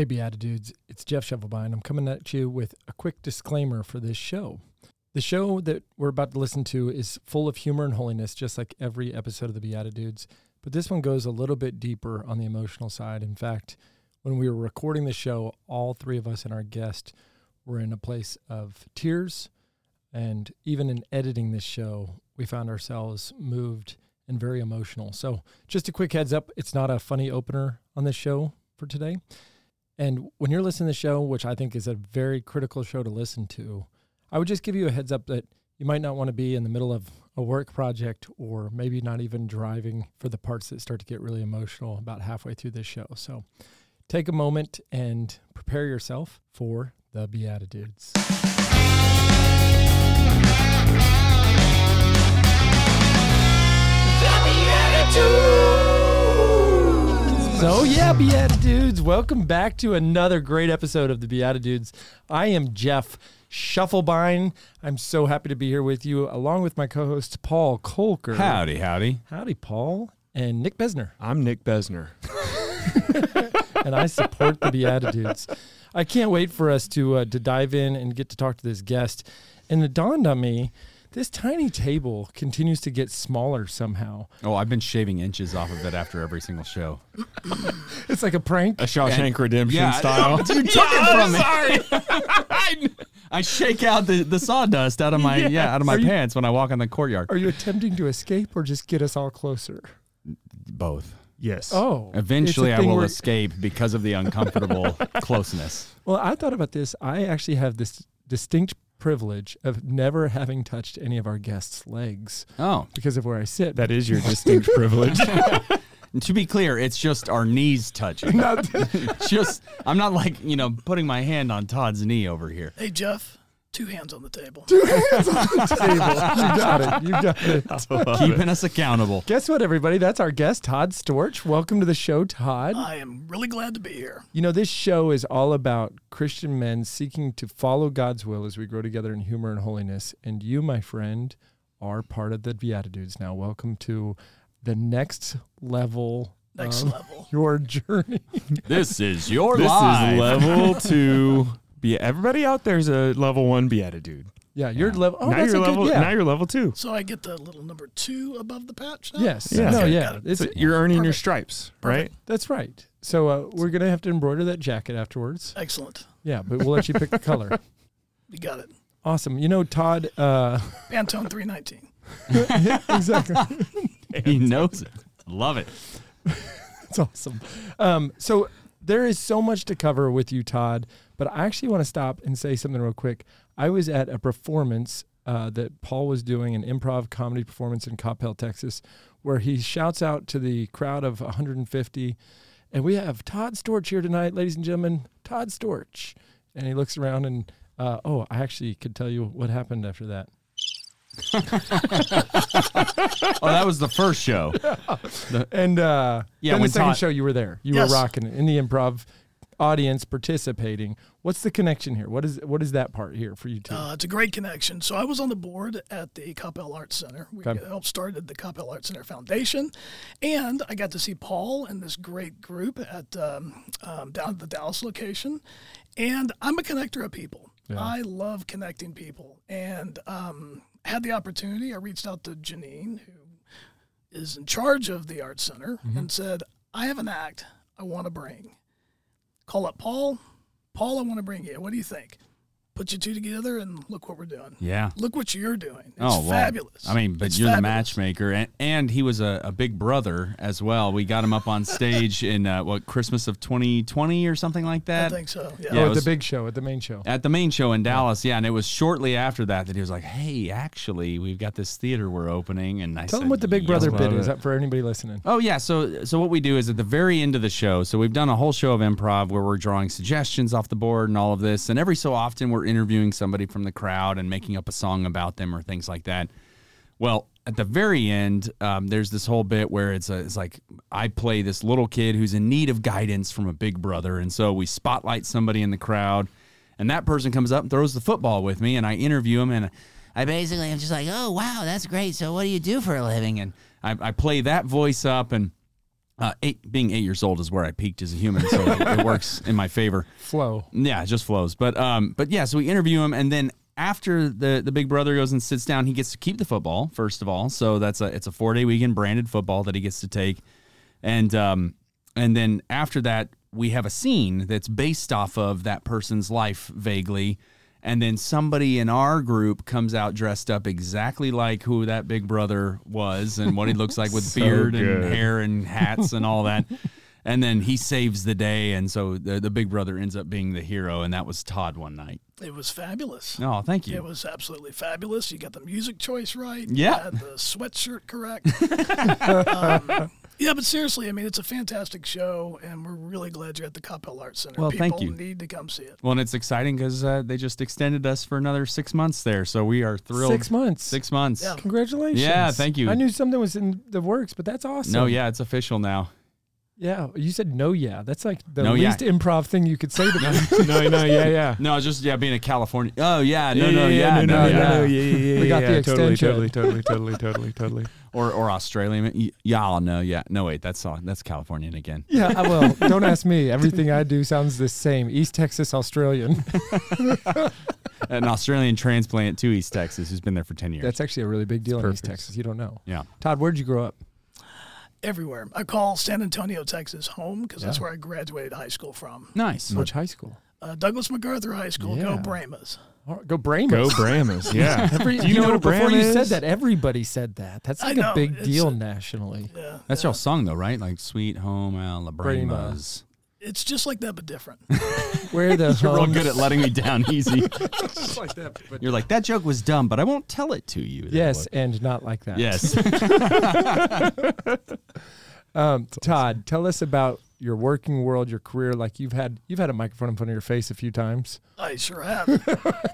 Hey, BeatiDudes, it's Jeff Shovelbein. I'm coming at you with a quick disclaimer for this show. The show that we're about to listen to is full of humor and holiness, just like every episode of the BeatiDudes. But this one goes a little bit deeper on the emotional side. In fact, when we were recording the show, all three of us and our guest were in a place of tears. And even in editing this show, we found ourselves moved and very emotional. So, just a quick heads up it's not a funny opener on this show for today. And when you're listening to the show, which I think is a very critical show to listen to, I would just give you a heads up that you might not want to be in the middle of a work project or maybe not even driving for the parts that start to get really emotional about halfway through this show. So take a moment and prepare yourself for the BeatiDudes. So, yeah, BeatiDudes, welcome back to another great episode of the BeatiDudes. I am Jeff Shufflebine. I'm so happy to be here with you, along with my co host, Paul Kolker. Howdy, howdy. Howdy, Paul. And Nick Besner. I'm Nick Besner. and I support the BeatiDudes. I can't wait for us to uh, to dive in and get to talk to this guest. And it dawned on me this tiny table continues to get smaller somehow. Oh, I've been shaving inches off of it after every single show. It's like a prank. A Shawshank And- Redemption Yeah, style. You took it from me. I, I shake out the, the sawdust out of my yeah, out of my Are you- pants when I walk in the courtyard. Are you attempting to escape or just get us all closer? Both. yes. Oh, Eventually, it's a I thing will where- escape because of the uncomfortable closeness. Well, I thought about this. I actually have this distinct privilege of never having touched any of our guests' legs Oh, because of where I sit. That is your distinct privilege. and to be clear, it's just our knees touching. just I'm not like you know putting my hand on Todd's knee over here. Hey Jeff, two hands on the table. Two hands on the table. You got it. You got it. Keeping us accountable. Guess what, everybody? That's our guest, Todd Storch. Welcome to the show, Todd. I am really glad to be here. You know, this show is all about Christian men seeking to follow God's will as we grow together in humor and holiness. And you, my friend, are part of the BeatiDudes now. Welcome to the next level Next of level. your journey. This is your this life. is level two. Be everybody out there's a level one beatitude. Yeah, your level. Oh, now that's you're a good, level. yeah. Now you're level two. So I get the little number two above the patch now? yes. Yeah. No, Okay, yeah. it. It's, So you're earning your Perfect. stripes, Perfect. right? that's right. So uh, we're going to have to embroider that jacket afterwards. Excellent. Yeah, but we'll let you pick the color. You got it. Awesome. You know, Todd, uh, Pantone 319. exactly. He knows it. Love it. It's awesome. Um, so there is so much to cover with you, Todd, but I actually want to stop and say something real quick. I was at a performance uh, that Paul was doing, an improv comedy performance in Coppell, Texas, where he shouts out to the crowd of 150, and we have Todd Storch here tonight, ladies and gentlemen. Todd Storch. And he looks around and, uh, oh, I actually could tell you what happened after that. Oh, that was the first show. And uh, Yeah, then the second Todd- show, you were there. You Yes. were rocking it in the improv audience participating. What's the connection here? What is what is that part here for you two? Uh, it's a great connection. So I was on the board at the Coppell Arts Center. We Okay. helped started the Coppell Arts Center Foundation, and I got to see Paul and this great group at um, um, down at the Dallas location. And I'm a connector of people. I love connecting people, and um, had the opportunity. I reached out to Janine, who is in charge of the Arts Center, and said, "I have an act I want to bring. Call up Paul. Paul, I want to bring you. What do you think?" Put you two together and look what we're doing. Yeah. Look what you're doing. It's oh, well, fabulous. I mean, but It's you're the matchmaker, and, and he was a, a big brother as well. We got him up on stage in uh, what Christmas of 2020 or something like that? I think so. Yeah. Yeah, oh, at was- the big show, at the main show. At the main show in Dallas, yeah, and it was shortly after that that he was like, "Hey, actually, we've got this theater we're opening," and I Tell said, them what the Big Brother bit is up for anybody listening. Oh yeah, so so what we do is at the very end of the show. So we've done a whole show of improv where we're drawing suggestions off the board and all of this, and every so often we're interviewing somebody from the crowd and making up a song about them or things like that. Well, at the very end, um, there's this whole bit where it's a, it's like I play this little kid who's in need of guidance from a big brother, and so we spotlight somebody in the crowd, and that person comes up and throws the football with me, and I interview him, and I basically am just like, oh wow, that's great. So what do you do for a living? And I, I play that voice up, and Uh, eight, being eight years old is where I peaked as a human, so it, it works in my favor. Flow. Yeah, it just flows. But um, but yeah, so we interview him, and then after the the big brother goes and sits down, he gets to keep the football first of all. So that's a it's a four day weekend branded football that he gets to take, and um, and then after that we have a scene that's based off of that person's life vaguely. And then somebody in our group comes out dressed up exactly like who that big brother was and what he looks like with So beard and hair and hats and all that. And then he saves the day, and so the, the big brother ends up being the hero, and that was Todd one night. It was fabulous. Oh, thank you. It was absolutely fabulous. You got the music choice right. Yeah. You had the sweatshirt correct. um, yeah, but seriously, I mean, it's a fantastic show, and we're really glad you're at the Coppell Arts Center. Well, People thank you. need to come see it. well, and it's exciting because uh, they just extended us for another six months there, so we are thrilled. Six months. Six months. Yeah. Congratulations. Yeah, thank you. I knew something was in the works, but that's awesome. No, yeah, it's official now. Yeah. You said no, yeah. That's like the No, yeah. least improv thing you could say to me. no, no, yeah, yeah. No, just yeah, being a California. Oh yeah, no, no, yeah, no, no, no, yeah, no. yeah, yeah, yeah, We got yeah, the totally, extension. totally, totally, totally, totally, totally. Or or Australian. Y'all know, yeah. No, wait, that's all. That's Californian again. yeah. I- Well, don't ask me. Everything I do sounds the same. East Texas, Australian. An Australian transplant to East Texas who's been there for ten years. That's actually a really big deal in East. Texas. You don't know. yeah. Todd, where'd you grow up? Everywhere. I call San Antonio, Texas home because that's Yeah. where I graduated high school from. Nice. Which high school? Uh, Douglas MacArthur High School, go Yeah. Brahmas. All right, Go Brahmas. Go Brahmas, yeah. Every, Do you know what a before Brahma you said is? that, everybody said that. That's I like a know, big it's deal nationally. Yeah. That's yeah. y'all song though, right? Like "Sweet Home Alabama." Brahmas. It's just like that, but different. Where the You're real good at letting me down easy. Just like that, but- You're like that joke was dumb, but I won't tell it to you. that yes, way." and not like that. Yes. Um, Todd, tell us about your working world, your career. Like you've had you've had a microphone in front of your face a few times. I sure have.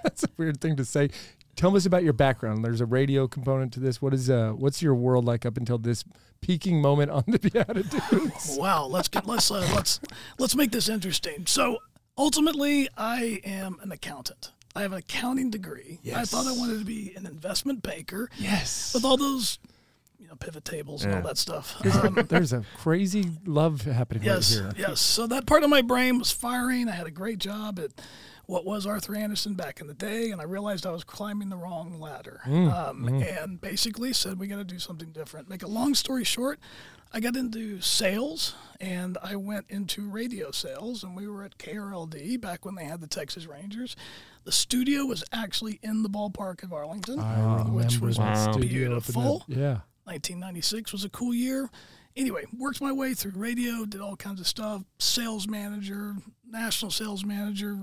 That's a weird thing to say. Tell us about your background. There's a radio component to this. What is uh what's your world like up until this peaking moment on the BeatiDudes? Wow, let's get let's uh, let's let's make this interesting. So ultimately, I am an accountant. I have an accounting degree. I thought I wanted to be an investment banker Yes. with all those, you know, pivot tables and all that stuff. Um, There's a crazy love happening yes, right here. yes. So that part of my brain was firing. I had a great job at what was Arthur Andersen back in the day, and I realized I was climbing the wrong ladder. um, And basically said we got to do something different. Make a long story short, I got into sales, and I went into radio sales, and we were at KRLD back when they had the Texas Rangers. The studio was actually in the ballpark of Arlington, I which was Wow. studio up in beautiful. yeah. 1996 was a cool year. Anyway, worked my way through radio, did all kinds of stuff. Sales manager, national sales manager,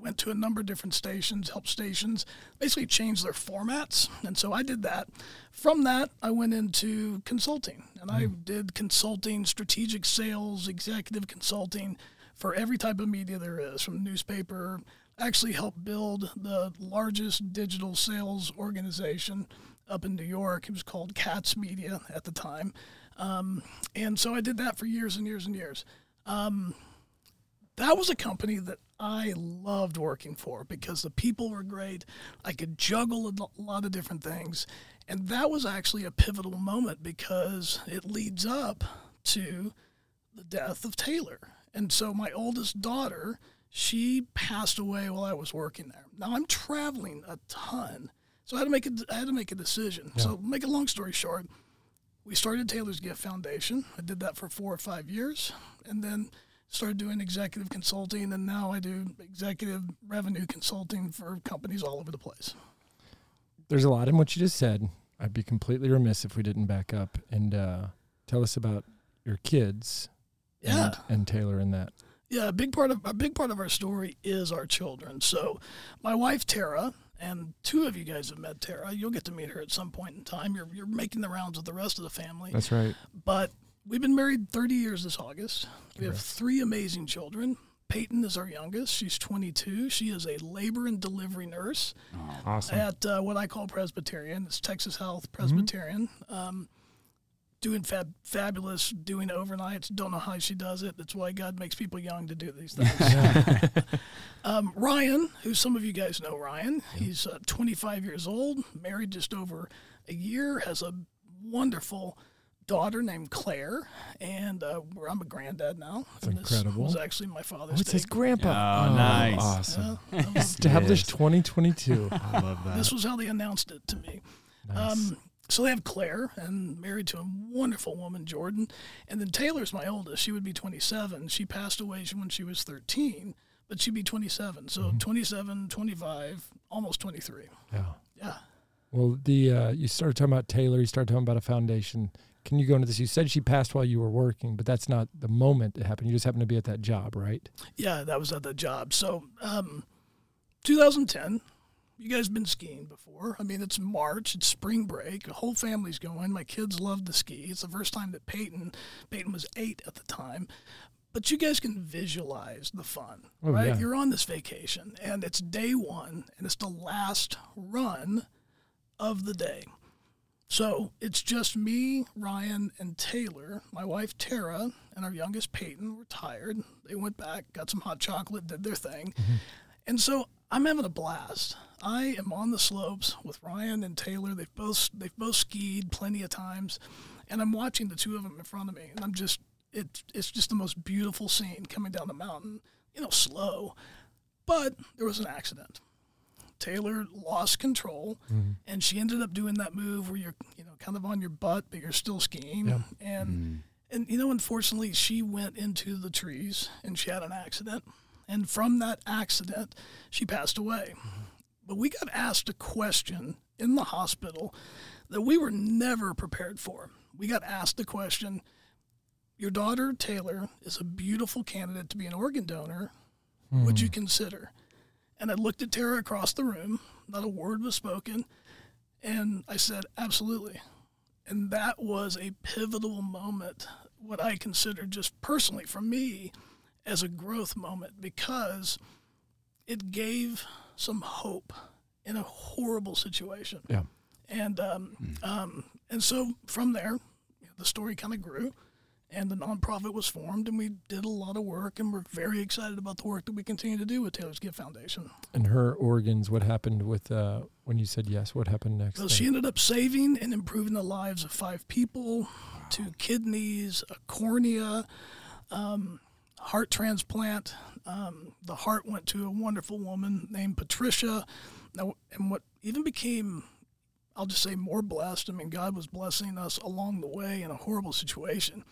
went to a number of different stations, help stations, basically changed their formats. And so I did that. From that, I went into consulting and I did consulting, strategic sales, executive consulting for every type of media there is, from newspaper. Actually, helped build the largest digital sales organization up in New York. It was called Katz Media at the time. Um, and so I did that for years and years and years. Um, that was a company that I loved working for because the people were great. I could juggle a lot of different things. And that was actually a pivotal moment because it leads up to the death of Taylor. And so my oldest daughter, she passed away while I was working there. Now I'm traveling a ton. So I had to make a, I had to make a decision. So make a long story short, we started Taylor's Gift Foundation. I did that for four or five years, and then started doing executive consulting, and now I do executive revenue consulting for companies all over the place. There's a lot in what you just said. I'd be completely remiss if we didn't back up and uh, tell us about your kids Yeah, and, and Taylor in that. yeah. A big part of a big part of our story is our children. So, my wife Tara, and two of you guys have met Tara. You'll get to meet her at some point in time. You're you're making the rounds with the rest of the family. That's right. But we've been married 30 years this August. We have three amazing children. Peyton is our youngest. She's 22. She is a labor and delivery nurse Awesome. at uh, what I call Presbyterian. It's Texas Health Presbyterian. Um, doing fab- fabulous, doing overnights. Don't know how she does it. That's why God makes people young to do these things. um, Ryan, who some of you guys know, Ryan, he's uh, 25 years old, married just over a year, has a wonderful daughter named Claire, and uh, I'm a granddad now. That's and this incredible. was actually my father's. Oh, it says take. grandpa. Oh, nice. Awesome. Yeah, that was- Established 2022. I love that. this was how they announced it to me. Nice. Um, so they have Claire, and married to a wonderful woman, Jordan. And then Taylor's my oldest. She would be 27. She passed away when she was 13, but she'd be 27. So Mm-hmm. 27, 25, almost 23. yeah. Yeah. Well, the uh, you started talking about Taylor. You started talking about a foundation. Can you go into this? You said she passed while you were working, but that's not the moment it happened. You just happened to be at that job, right? Yeah, that was at the job. So, um, 2010. You guys been skiing before? I mean, it's March. It's spring break. The whole family's going. My kids love to ski. It's the first time that Peyton, Peyton was eight at the time, but you guys can visualize the fun, Oh, right? yeah. You're on this vacation, and it's day one, and it's the last run of the day. So it's just me, Ryan, and Taylor. My wife Tara and our youngest Peyton were tired. They went back, got some hot chocolate, did their thing. Mm-hmm. And so I'm having a blast. I am on the slopes with Ryan and Taylor. They've both they've both skied plenty of times, and I'm watching the two of them in front of me, and I'm just it it's just the most beautiful scene coming down the mountain. You know, slow, but there was an accident. Taylor lost control, mm-hmm. and she ended up doing that move where you're you know kind of on your butt, but you're still skiing, Yeah. and mm-hmm. and you know unfortunately she went into the trees and she had an accident, and from that accident she passed away. But we got asked a question in the hospital that we were never prepared for. We got asked the question Your daughter, Taylor, is a beautiful candidate to be an organ donor. Would you hmm. consider? And I looked at Tara across the room, not a word was spoken, and I said, Absolutely. And that was a pivotal moment, what I consider just personally for me as a growth moment, because it gave some hope in a horrible situation. Yeah. And um, um, and so from there, the story kind of grew, and the nonprofit was formed, and we did a lot of work, and we're very excited about the work that we continue to do with Taylor's Gift Foundation. And her organs. What happened with uh, when you said yes? What happened next? So then? she ended up saving and improving the lives of five people, two kidneys, a cornea, um, heart transplant. Um, the heart went to a wonderful woman named Patricia. Now, and what even became, I'll just say, more blessed. I mean, God was blessing us along the way in a horrible situation,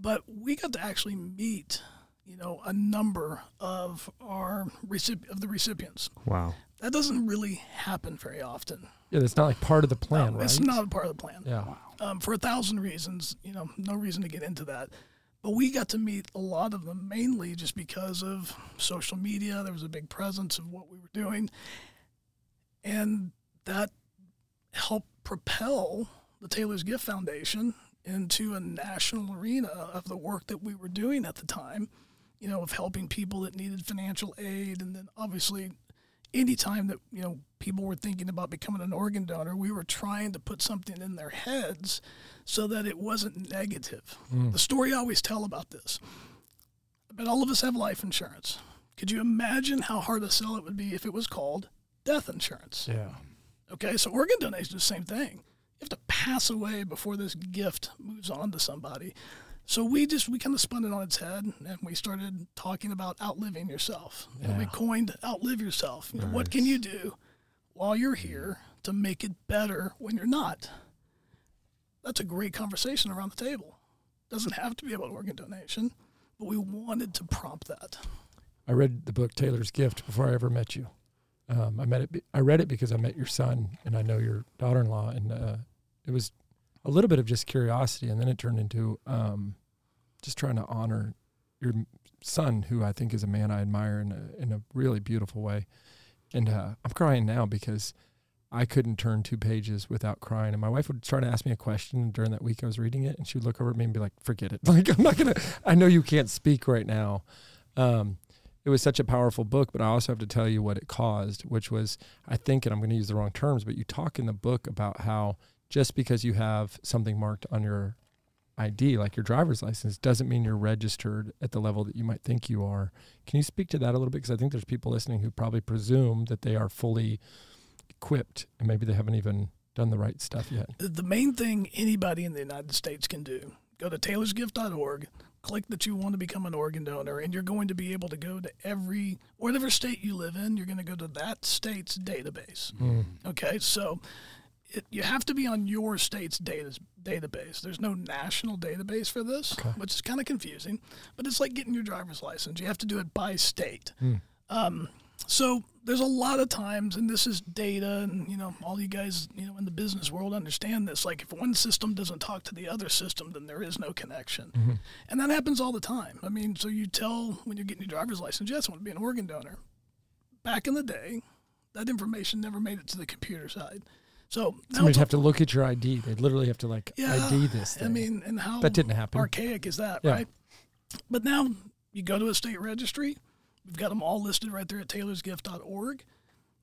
but we got to actually meet, you know, a number of our recip- of the recipients. wow. That doesn't really happen very often. yeah, that's not like part of the plan, No, right? It's not a part of the plan. Yeah. Um, for a thousand reasons, you know, no reason to get into that. But we got to meet a lot of them mainly just because of social media. There was a big presence of what we were doing. And that helped propel the Taylor's Gift Foundation into a national arena of the work that we were doing at the time, you know, of helping people that needed financial aid. And then obviously, anytime that, you know, people were thinking about becoming an organ donor, we were trying to put something in their heads so that it wasn't negative. Hmm. The story I always tell about this, I bet all of us have life insurance. Could you imagine how hard to sell it would be if it was called death insurance? Yeah. Okay, so organ donation is the same thing. You have to pass away before this gift moves on to somebody. So we just we kind of spun it on its head, and we started talking about outliving yourself. You know, we coined outlive yourself. You know, What can you do while you're here to make it better when you're not? That's a great conversation around the table. Doesn't have to be about organ donation, but we wanted to prompt that. I read the book Taylor's Gift before I ever met you. Um, I met it. I read it because I met your son, and I know your daughter-in-law, and uh, it was a little bit of just curiosity, and then it turned into um, just trying to honor your son, who I think is a man I admire in a in a really beautiful way. And uh, I'm crying now because I couldn't turn two pages without crying. And my wife would try to ask me a question during that week I was reading it, and she would look over at me and be like, "Forget it. Like I'm not gonna. I know you can't speak right now." Um, it was such a powerful book, but I also have to tell you what it caused, which was, I think, and I'm going to use the wrong terms, but you talk in the book about how just because you have something marked on your ID, like your driver's license, doesn't mean you're registered at the level that you might think you are. Can you speak to that a little bit? Because I think there's people listening who probably presume that they are fully equipped and maybe they haven't even done the right stuff yet. The main thing anybody in the United States can do go to taylorsgift.org, click that you want to become an organ donor, and you're going to be able to go to every, whatever state you live in, you're going to go to that state's database. Mm. Okay, so it, you have to be on your state's data, database. There's no national database for this, Okay. which is kind of confusing, but it's like getting your driver's license. You have to do it by state. Mm. Um, so there's a lot of times, and this is data, and you know, all you guys, you know, in the business world understand this. Like, if one system doesn't talk to the other system, then there is no connection, Mhm. and that happens all the time. I mean, so you tell when you're getting your driver's license, yes, I want to be an organ donor. Back in the day, that information never made it to the computer side. So now Somebody'd have to look at your ID. They'd literally have to like Yeah, ID this thing. I mean, and how that didn't happen. archaic is that, Yeah. right? But now you go to a state registry. We've got them all listed right there at taylorsgift.org.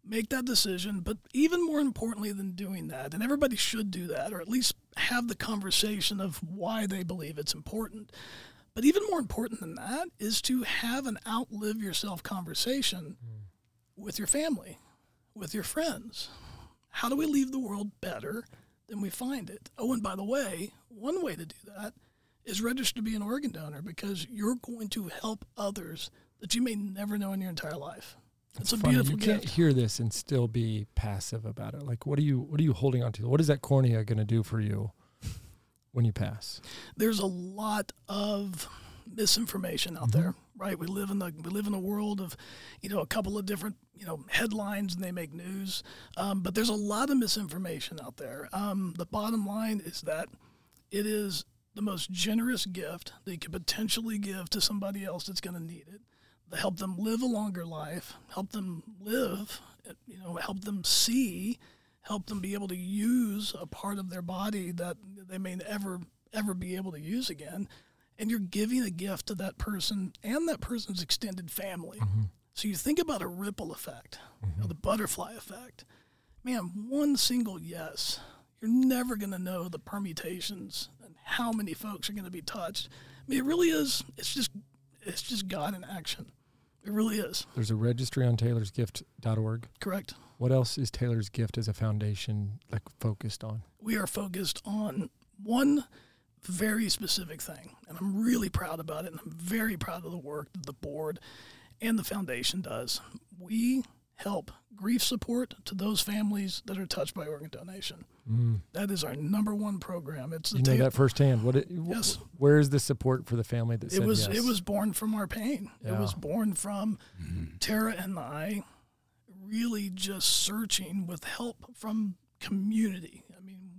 Make that decision. But even more importantly than doing that, and everybody should do that, or at least have the conversation of why they believe it's important. But even more important than that is to have an outlive yourself conversation mm. with your family, with your friends. How do we leave the world better than we find it? Oh, and by the way, one way to do that is register to be an organ donor because you're going to help others that you may never know in your entire life. It's a beautiful You can't hear this and still be passive about it. Like, what are you? What are you holding on to? What is that cornea going to do for you when you pass? There's a lot of misinformation out Mm-hmm. there, right? We live in the we live in a world of, you know, a couple of different you know headlines and they make news, um, but there's a lot of misinformation out there. Um, the bottom line is that it is the most generous gift that you could potentially give to somebody else that's going to need it. To help them live a longer life, help them live, you know, help them see, help them be able to use a part of their body that they may never ever be able to use again. And you're giving a gift to that person and that person's extended family. Mm-hmm. So you think about a ripple effect, know, mm-hmm. the butterfly effect. Man, one single yes, you're never going to know the permutations and how many folks are going to be touched. I mean, it really is. It's just, it's just God in action. It really is. There's a registry on taylorsgift.org. Correct. What else is Taylor's Gift as a foundation like focused on? we are focused on one very specific thing, and I'm really proud about it, and I'm very proud of the work that the board and the foundation does. We help grief support to those families that are touched by organ donation. Mm. That is our number one program. It's You know ta- that firsthand. What? It, Yes. Where is the support for the family that said it was yes? it was born from our pain. It was born from Tara and I really just searching with help from community.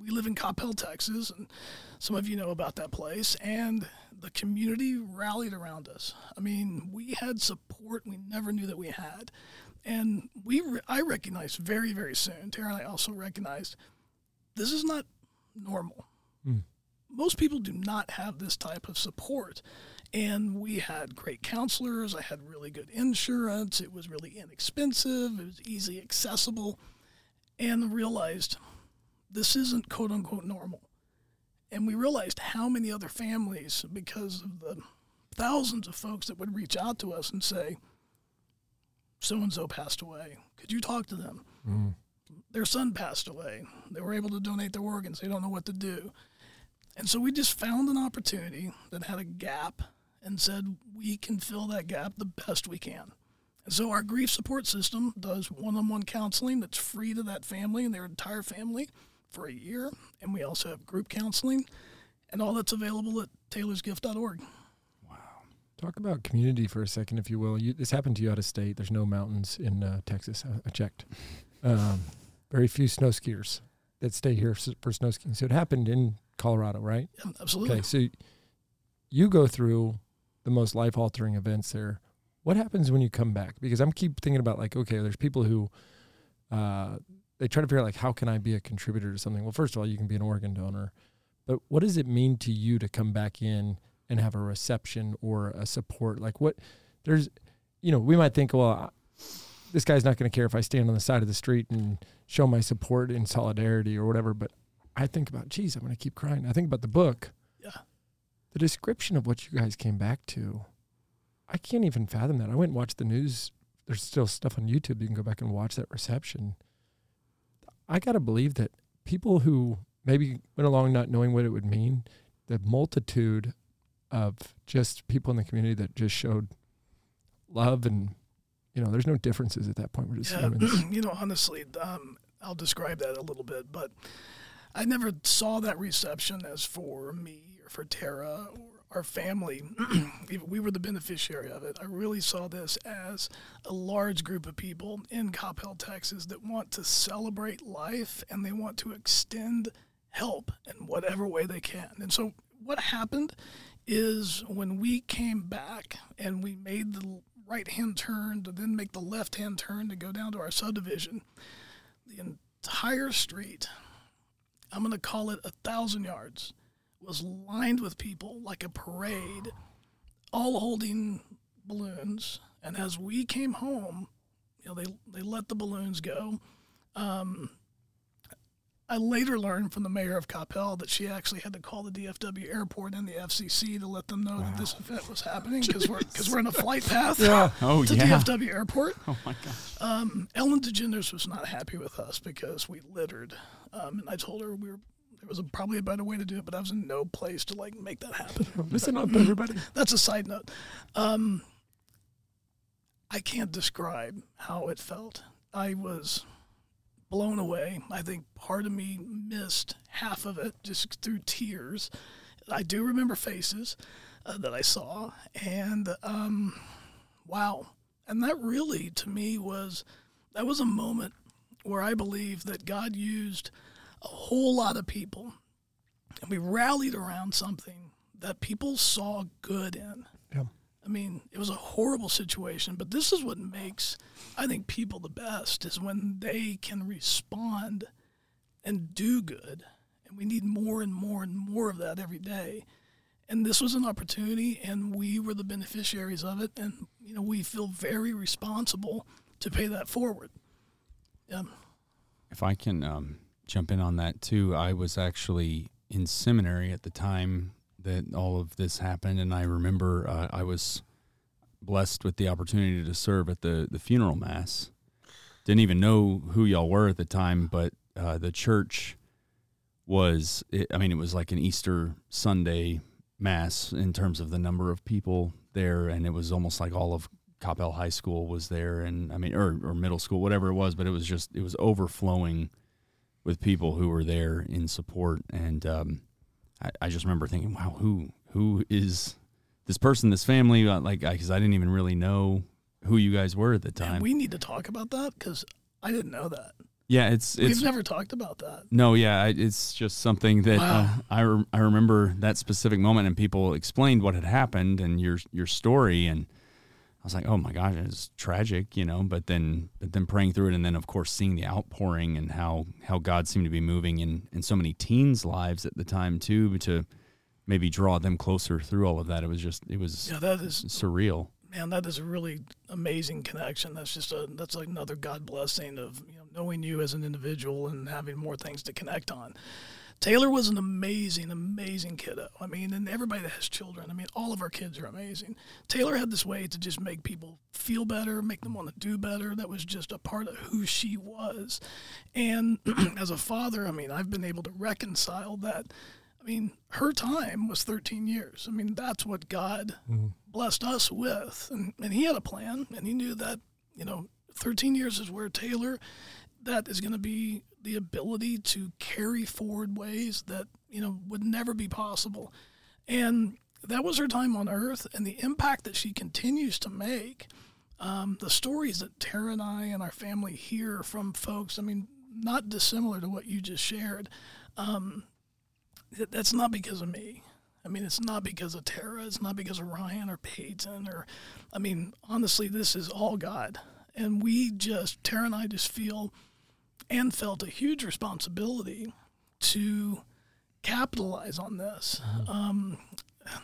We live in Coppell, Texas, and some of you know about that place. And the community rallied around us. I mean, we had support we never knew that we had, and we re- I recognized very very soon. Tara and I also recognized this is not normal. Mm. Most people do not have this type of support. And we had great counselors. I had really good insurance. It was really inexpensive. It was easy accessible. And realized this isn't quote unquote normal. And we realized how many other families, because of the thousands of folks that would reach out to us and say, so and so passed away. Could you talk to them? Mm. Their son passed away. They were able to donate their organs. They don't know what to do. And so we just found an opportunity that had a gap and said we can fill that gap the best we can. And so our grief support system does one-on-one counseling that's free to that family and their entire family for a year. And we also have group counseling and all that's available at taylorsgift.org. Wow. Talk about community for a second, if you will. You, this happened to you out of state. There's no mountains in uh, Texas. I, I checked. Um, very few snow skiers that stay here for snow skiing. So it happened in Colorado, right? Yeah, absolutely. Okay, so you go through the most life altering events there. What happens when you come back? Because I'm keep thinking about like, okay, there's people who uh, they try to figure out like, how can I be a contributor to something? Well, first of all, you can be an organ donor, but what does it mean to you to come back in and have a reception or a support? Like, what there's, you know, we might think, well, this guy's not going to care if I stand on the side of the street and show my support in solidarity or whatever, but I think about, geez, I'm going to keep crying. I think about the book Yeah. the description of what you guys came back to, I can't even fathom that. I went and watched the news. There's still stuff on YouTube. You can go back and watch that reception. I got to believe that people who maybe went along not knowing what it would mean, the multitude of just people in the community that just showed love and you know, there's no differences at that point. We're just Yeah, humans. you know, honestly, um, I'll describe that a little bit, but I never saw that reception as for me or for Tara our family. We were the beneficiary of it. I really saw this as a large group of people in Coppell, Texas, that want to celebrate life and they want to extend help in whatever way they can. And so, what happened is when we came back and we made the right hand turn to then make the left hand turn to go down to our subdivision, the entire street, I'm going to call it a thousand yards, was lined with people like a parade, all holding balloons. And as we came home, you know, they, they let the balloons go. Um, I later learned from the mayor of Coppell that she actually had to call the DFW airport and the FCC to let them know that this event was happening because we're because we're in a flight path yeah. Oh to yeah. DFW airport. Oh my gosh. Um, Ellen DeGeneres was not happy with us because we littered, um, and I told her we were there was a, probably a better way to do it, but I was in no place to like make that happen. Listen up, everybody. That's a side note. Um, I can't describe how it felt. I was blown away. I think part of me missed half of it just through tears. I do remember faces uh, that I saw, and um, wow. And that really, to me, was that was a moment where I believe that God used a whole lot of people, and we rallied around something that people saw good in. Yeah. I mean, it was a horrible situation, but this is what makes, I think, people the best is when they can respond and do good. And we need more and more and more of that every day. And this was an opportunity, and we were the beneficiaries of it. And, you know, we feel very responsible to pay that forward. Yeah. If I can um, jump in on that too, I was actually in seminary at the time that all of this happened, and I remember uh, I was blessed with the opportunity to serve at the the funeral mass. Didn't even know who y'all were at the time, but uh, the church was. It, I mean, it was like an Easter Sunday mass in terms of the number of people there, and it was almost like all of Coppell High School was there, and I mean, or or middle school, whatever it was, but it was just it was overflowing with people who were there in support, and um, I, I just remember thinking, wow, who who is this person, this family? Uh, Like, because I didn't even really know who you guys were at the time. And we need to talk about that because I didn't know that. yeah, it's it's We've never talked about that. no, yeah, it's just something that Wow. uh, I re- I remember that specific moment, and people explained what had happened and your your story, and I was like, oh my gosh, it's tragic, you know. But then but then praying through it, and then of course seeing the outpouring and how how God seemed to be moving in in so many teens' lives at the time too, to maybe draw them closer through all of that. It was just it was Yeah, that is surreal. man, that is a really amazing connection. That's just a that's like another God blessing of you know knowing you as an individual and having more things to connect on. Taylor was an amazing, amazing kiddo. I mean, and everybody that has children, I mean, all of our kids are amazing. Taylor had this way to just make people feel better, make them want to do better. That was just a part of who she was. And as a father, I mean, I've been able to reconcile that. I mean, her time was 13 years. I mean, that's what God mm-hmm. blessed us with. And, and he had a plan, and he knew that, you know, 13 years is where Taylor, that is going to be the ability to carry forward ways that, you know, would never be possible. And that was her time on earth, and the impact that she continues to make. Um, the stories that Tara and I and our family hear from folks, I mean, not dissimilar to what you just shared um, that's not because of me. I mean, it's not because of Tara. It's not because of Ryan or Peyton or, I mean, honestly, this is all God. And we just, Tara and I just feel and felt a huge responsibility to capitalize on this. Um,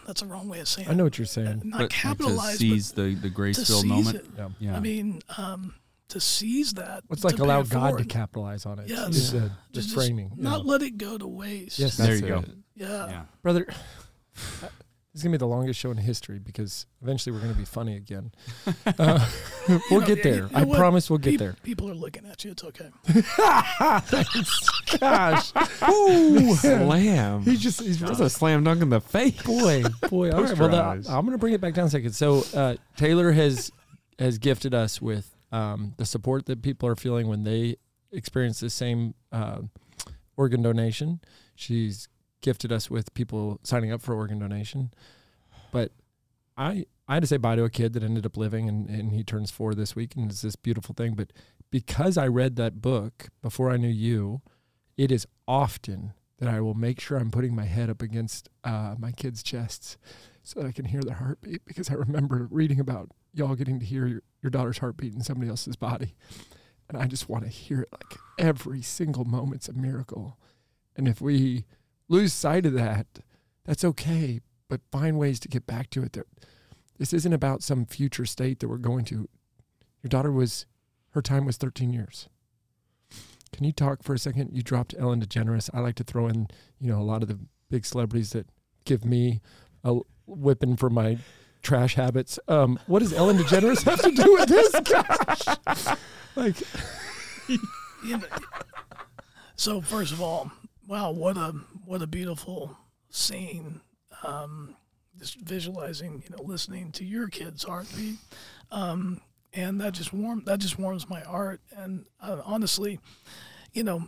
that's a wrong way of saying I know what you're saying. Not But like, to seize but the the grace-filled moment. it. Yeah. Yeah. I mean, um, to seize that. It's like allow it God to capitalize on it. Yes. Is the, the Just- just framing. Not yeah. let it go to waste. Yes, There that's you go. Yeah. yeah. brother. This is gonna be the longest show in history because eventually we're gonna be funny again. Uh, we'll know, get there. you know I what? promise we'll get Peop- there. People are looking at you. It's okay. Gosh, Ooh, slam. he just he's That's a slam dunk in the face. boy, boy. All right, well, the, I'm going to bring it back down a second. So uh, Taylor has has gifted us with um, the support that people are feeling when they experience the same uh, organ donation. She's gifted us with people signing up for organ donation. But I I had to say bye to a kid that ended up living, and, and he turns four this week, and it's this beautiful thing. But because I read that book before I knew you, it is often that I will make sure I'm putting my head up against uh, my kids' chests so that I can hear their heartbeat because I remember reading about y'all getting to hear your, your daughter's heartbeat in somebody else's body. And I just want to hear it like every single moment's a miracle. And if we lose sight of that, that's okay, but find ways to get back to it. There, this isn't about some future state that we're going to. Your daughter was, her time was 13 years. Can you talk for a second? You dropped Ellen DeGeneres. I like to throw in, you know, a lot of the big celebrities that give me a whipping for my trash habits. Um, what does Ellen DeGeneres have to do with this? Gosh, like so first of all, wow, what a what a beautiful scene. Um, just visualizing, you know, listening to your kid's heartbeat, um, and that just warm that just warms my heart. And uh, honestly, you know,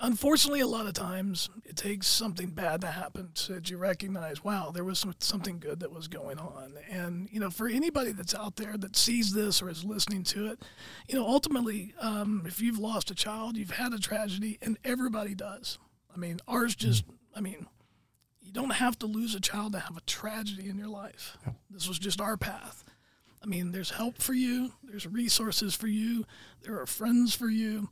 unfortunately, a lot of times it takes something bad to happen so that you recognize, wow, there was some, something good that was going on. And you know, for anybody that's out there that sees this or is listening to it, you know, ultimately, um, if you've lost a child, you've had a tragedy, and everybody does. I mean, ours just, I mean, you don't have to lose a child to have a tragedy in your life. This was just our path. I mean, there's help for you, there's resources for you, there are friends for you.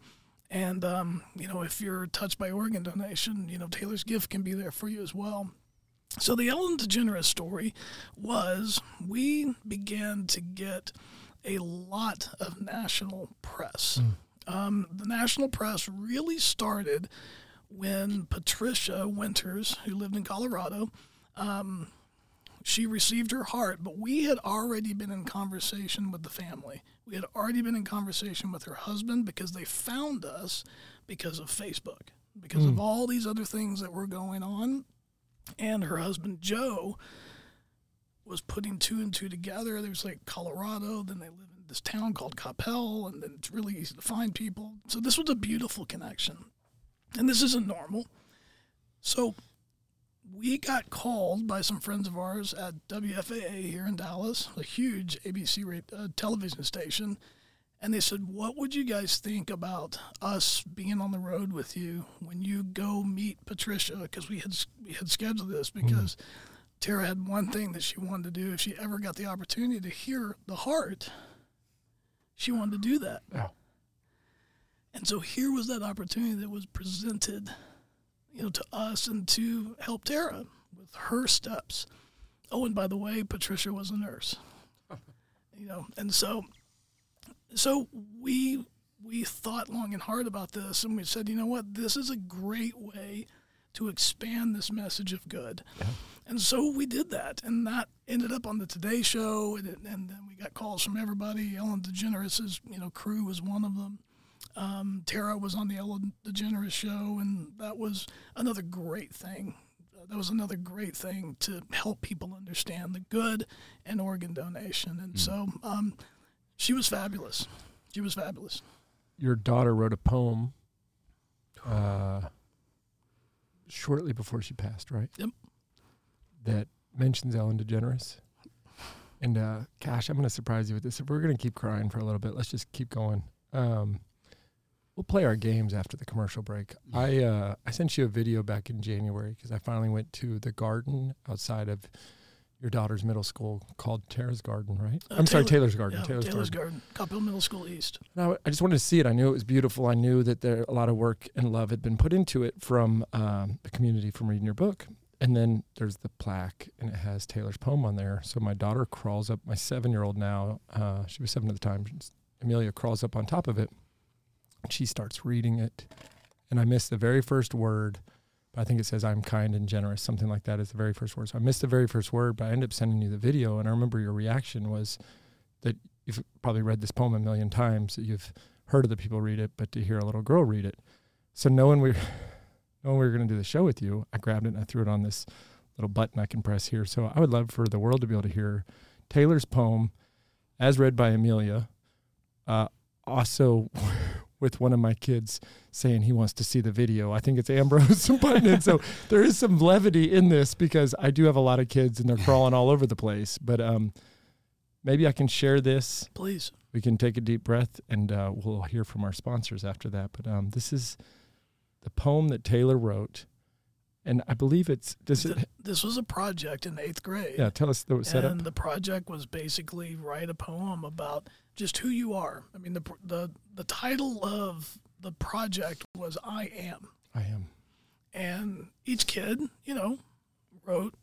And, um, you know, if you're touched by organ donation, you know, Taylor's gift can be there for you as well. So the Ellen DeGeneres story was we began to get a lot of national press. Um, the national press really started when Patricia Winters, who lived in Colorado, um, she received her heart, but we had already been in conversation with the family. We had already been in conversation with her husband because they found us because of Facebook, because of hmm. all these other things that were going on. And her husband, Joe, was putting two and two together. There's like Colorado, then they live in this town called Coppell, and then it's really easy to find people. So this was a beautiful connection. And this isn't normal. So we got called by some friends of ours at WFAA here in Dallas, a huge ABC ra- uh, television station, and they said, "What would you guys think about us being on the road with you when you go meet Patricia?" Because we had we had scheduled this because Tara had one thing that she wanted to do if she ever got the opportunity to hear the heart. She wanted to do that. Yeah. And so here was that opportunity that was presented, you know, to us and to help Tara with her steps. Oh, and by the way, Patricia was a nurse. You know, and so so we we thought long and hard about this and we said, you know what, this is a great way to expand this message of good. And so we did that, and that ended up on the Today Show, and, and then we got calls from everybody. Ellen DeGeneres' you know crew was one of them. Um, Tara was on the Ellen DeGeneres show, and that was another great thing. That was another great thing to help people understand the good and organ donation. And so um, she was fabulous. She was fabulous. your daughter wrote a poem uh, shortly before she passed, right? Yep. That mentions Ellen DeGeneres. And uh, gosh, I'm going to surprise you with this. If we're going to keep crying for a little bit, let's just keep going. Um, we'll play our games after the commercial break. I uh, I sent you a video back in January because I finally went to the garden outside of your daughter's middle school called Tara's Garden, right? Uh, I'm sorry, Taylor's Garden. Yeah, Taylor's, Taylor's Garden. Garden, Coppell Middle School East. No, I just wanted to see it. I knew it was beautiful. I knew that there a lot of work and love had been put into it from um, the community from reading your book. And then there's the plaque, and it has Taylor's poem on there. So my daughter crawls up. My seven-year-old now, uh, she was seven at the time. Amelia crawls up on top of it. And she starts reading it, and I missed the very first word, But I think it says I'm kind and generous, something like that is the very first word. So I missed the very first word, but I ended up sending you the video, and I remember your reaction was that you've probably read this poem a million times, that you've heard other people read it, but to hear a little girl read it. So knowing we knowing we were going to do the show with you, I grabbed it and I threw it on this little button I can press here. So I would love for the world to be able to hear Taylor's poem as read by Amelia. Uh, also with one of my kids saying he wants to see the video. I think it's Ambrose putting in. So there is some levity in this because I do have a lot of kids and they're crawling all over the place. But um, maybe I can share this. Please. We can take a deep breath and uh, we'll hear from our sponsors after that. But um, this is the poem that Taylor wrote. And I believe it's does it, this was a project in eighth grade. Yeah, tell us the setup. And the project was basically write a poem about just who you are. I mean, the the the title of the project was "I Am." I am. And each kid, you know, wrote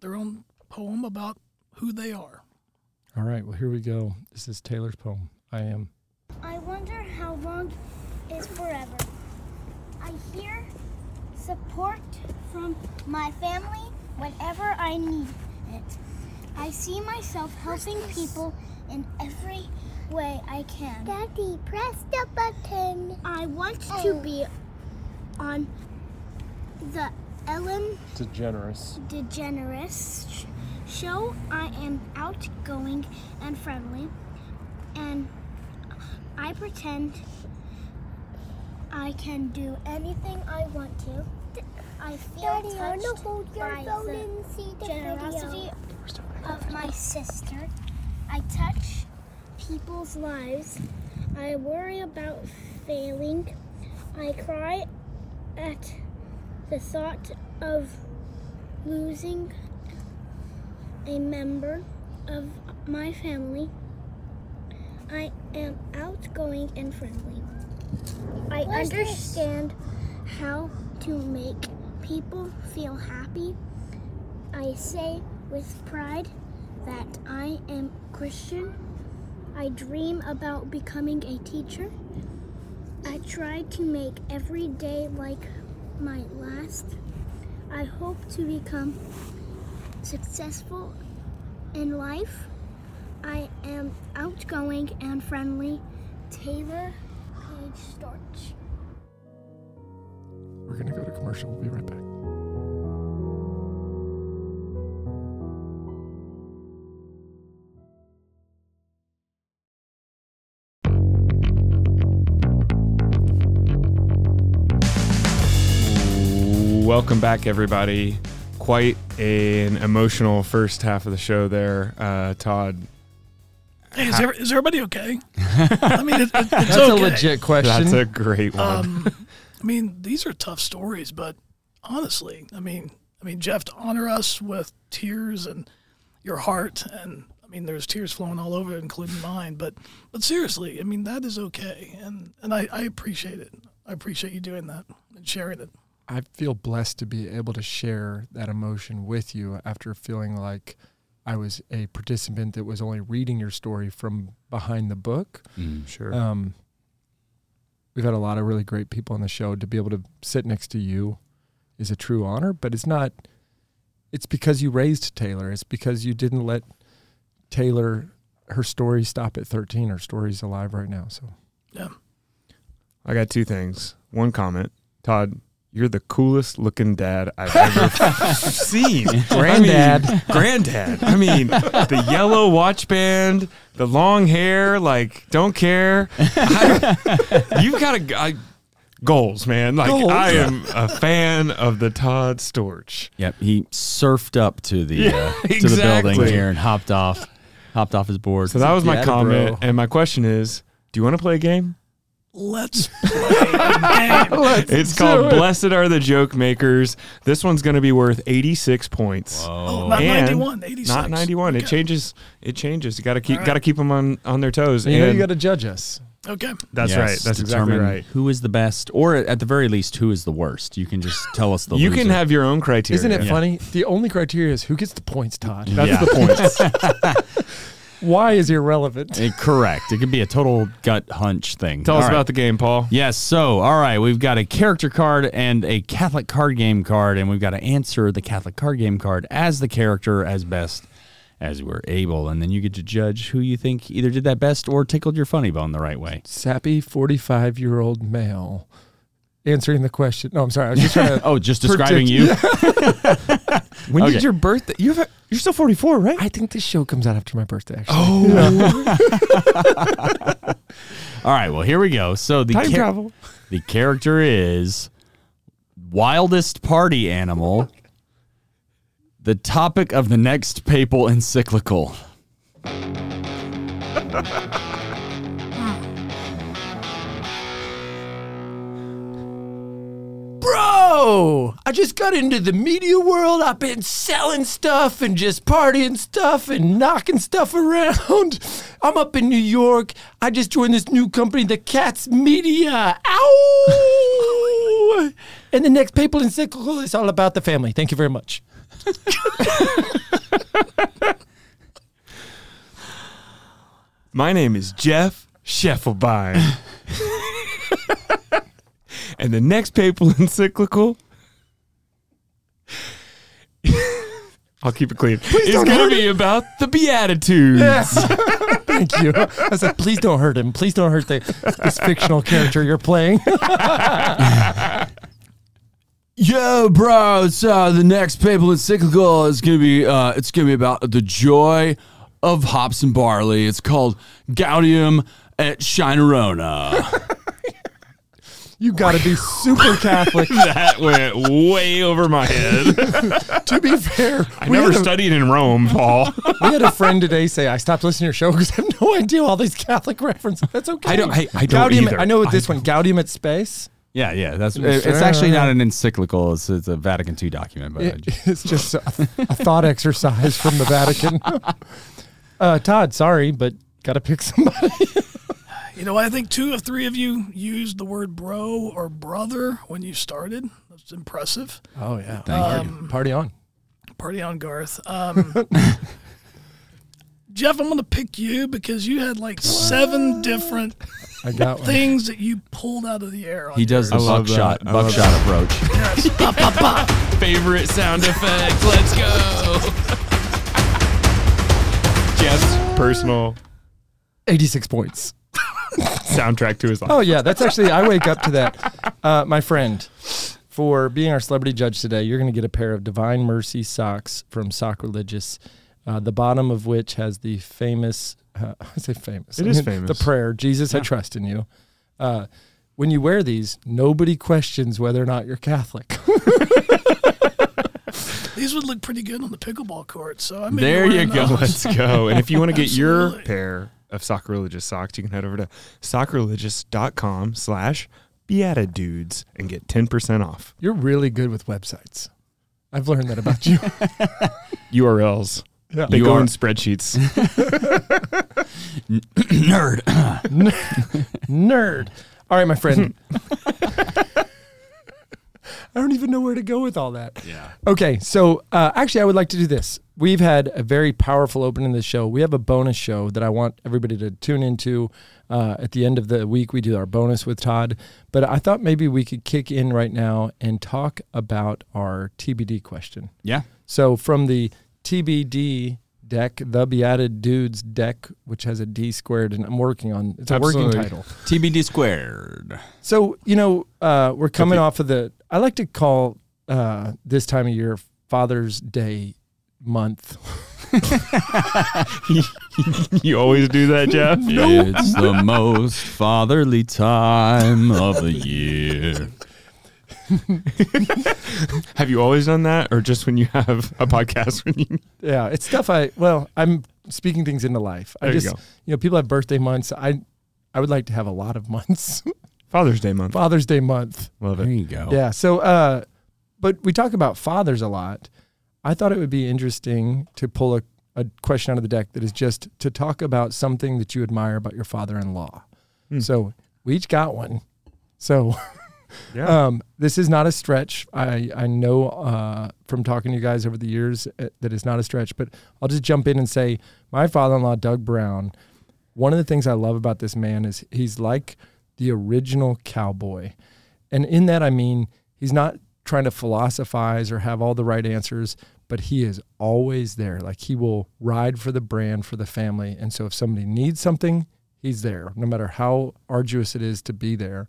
their own poem about who they are. All right. Well, here we go. This is Taylor's poem. I am. I wonder how long is forever. I hear support from my family whenever I need it. I see myself helping people in every way I can. Daddy, press the button. I want oh. to be on the Ellen DeGeneres. DeGeneres show. I am outgoing and friendly, and I pretend I can do anything I want to. I feel Daddy, touched I hold your by phone the and see the generosity video. of my sister. I touch people's lives. I worry about failing. I cry at the thought of losing a member of my family. I am outgoing and friendly. I understand how to make people feel happy. I say with pride that I am Christian. I dream about becoming a teacher. I try to make every day like my last. I hope to become successful in life. I am outgoing and friendly. Taylor Page Storch. We're going to go to commercial. We'll be right back. Welcome back, everybody. Quite an emotional first half of the show there, uh, Todd. Hey, is, there, is everybody okay? I mean, it, it, it's That's okay. a legit question. That's a great one. Um, I mean, these are tough stories, but honestly, I mean, I mean, Jeff, to honor us with tears and your heart, and I mean, there's tears flowing all over, including mine. But, but seriously, I mean, that is okay, and and I, I appreciate it. I appreciate you doing that and sharing it. I feel blessed to be able to share that emotion with you after feeling like I was a participant that was only reading your story from behind the book. Mm. sure. Um, we've had a lot of really great people on the show. To be able to sit next to you is a true honor, but it's not. It's because you raised Taylor. It's because you didn't let Taylor her story stop at 13. Her story's alive right now. So Yeah. I got two things. One comment, Todd. You're the coolest looking dad I've ever seen. Granddad. I mean, granddad. I mean, the yellow watch band, the long hair, like, don't care. I, you've got a, I, goals, man. Like, Goals. I am a fan of the Todd Storch. Yep, he surfed up to the Yeah, uh, to the building here and hopped off, hopped off his board. So that was my Yeah, comment. bro. And my question is do you want to play a game? Let's play a game. It's called Blessed Are the Joke Makers. This one's going to be worth 86 points. Oh, not And 91, 86. Not 91. It Okay. changes. It changes. You got to keep All right. got to keep them on on their toes. you know you And got to judge us. Okay. that's Yes, right. That's exactly determine right. Who is the best, or at the very least, who is the worst? You can just tell us the. You loser. can have your own criteria. Isn't it Yeah. funny? The only criteria is who gets the points, Todd. That's Yeah. the point. Why is irrelevant? Eh, correct. It could be a total gut hunch thing. Tell All us right. about the game, Paul. Yes. So, all right, we've got a character card and a Catholic card game card, and we've got to answer the Catholic card game card as the character as best as we're able, and then you get to judge who you think either did that best or tickled your funny bone the right way. Sappy 45 year old male answering the question. No, I'm sorry. I was just trying to. Oh, just describing Predict- you. When Okay. did your birthday? You have, you're still 44, right? I think this show comes out after my birthday, actually. oh, All right. Well, here we go. So the time cha- travel. the character is wildest party animal. The topic of the next papal encyclical. Bro, I just got into the media world. I've been selling stuff and just partying stuff and knocking stuff around. I'm up in New York. I just joined this new company, the Katz Media. Ow! and the next papal encyclical is all about the family. Thank you very much. My name is Jeff Scheffelbein. And the next papal encyclical. I'll keep it clean. Don't going hurt to be about the Beatitudes. Thank you. I said, please don't hurt him. Please don't hurt the, this fictional character you're playing. Yo, bro. It's uh, the next papal encyclical is gonna be. Uh, it's gonna be about the joy of hops and barley. It's called Gaudium et Shinerona. You got to be super Catholic. that went way over my head. to be fair, I never a- studied in Rome, Paul. We had a friend today say, I stopped listening to your show because I have no idea all these Catholic references. That's okay. I don't- I- I don't Gaudium, either. I know what this I one, Gaudium et Spes. yeah, yeah. That's Sure, it's actually not an encyclical. It's, it's a Vatican II document. But I It- just- it's just a, a thought exercise from the Vatican. Uh, Todd, sorry, but got to pick somebody. You know, I think two of three of you used the word bro or brother when you started. That's impressive. Oh, yeah. Thank you. Party on. Party on, Garth. Um, Jeff, I'm going to pick you because you had like seven different I got things that you pulled out of the air. On he does the I buckshot that. Buckshot approach. Yes. Favorite sound effect. Let's go. Jeff's personal 86 points. Soundtrack to his life. Oh, yeah. That's actually, I wake up to that. Uh, my friend, for being our celebrity judge today, you're going to get a pair of Divine Mercy socks from Sockreligious, uh, the bottom of which has the famous, uh, I say famous. It I is mean, famous. The prayer, Jesus, I trust in you. Uh, when you wear these, nobody questions whether or not you're Catholic. These would look pretty good on the pickleball court. So I may be There you wearing go. those. Let's go. And if you want to get your pair of Sockreligious socks, you can head over to sockreligious.com slash beatitudes and get 10% off. You're really good with websites. I've learned that about you. URLs. Yeah. They You go are- in spreadsheets. Nerd. Nerd. All right, my friend. I don't even know where to go with all that. yeah. Okay, so uh, actually, I would like to do this. We've had a very powerful opening to the show. We have a bonus show that I want everybody to tune into. Uh, at the end of the week, we do our bonus with Todd. But I thought maybe we could kick in right now and talk about our TBD question. Yeah. So from the TBD deck, the BeatiDudes deck, which has a D squared, and I'm working on it's a working title. TBD squared. So you know, uh, we're coming off of the. I like to call uh, this time of year Father's Day month. you always do that, Jeff? It's the most fatherly time of the year. Have you always done that or just when you have a podcast when you Yeah, it's stuff I. Well, I'm speaking things into life. I There you just, go. you know, people have birthday months. I, I would like to have a lot of months. Father's Day month? Father's Day month. Love it. There you go. Yeah. So, uh, but we talk about fathers a lot. I thought it would be interesting to pull a, a question out of the deck that is just to talk about something that you admire about your father-in-law. Hmm. So we each got one. So Yeah. Um, this is not a stretch. I I know uh, from talking to you guys over the years uh, that it's not a stretch. But I'll just jump in and say, my father-in-law, Doug Brown. One of the things I love about this man is he's like the original cowboy, and in that I mean he's not trying to philosophize or have all the right answers, but he is always there. Like he will ride for the brand for the family, and so if somebody needs something, he's there, no matter how arduous it is to be there.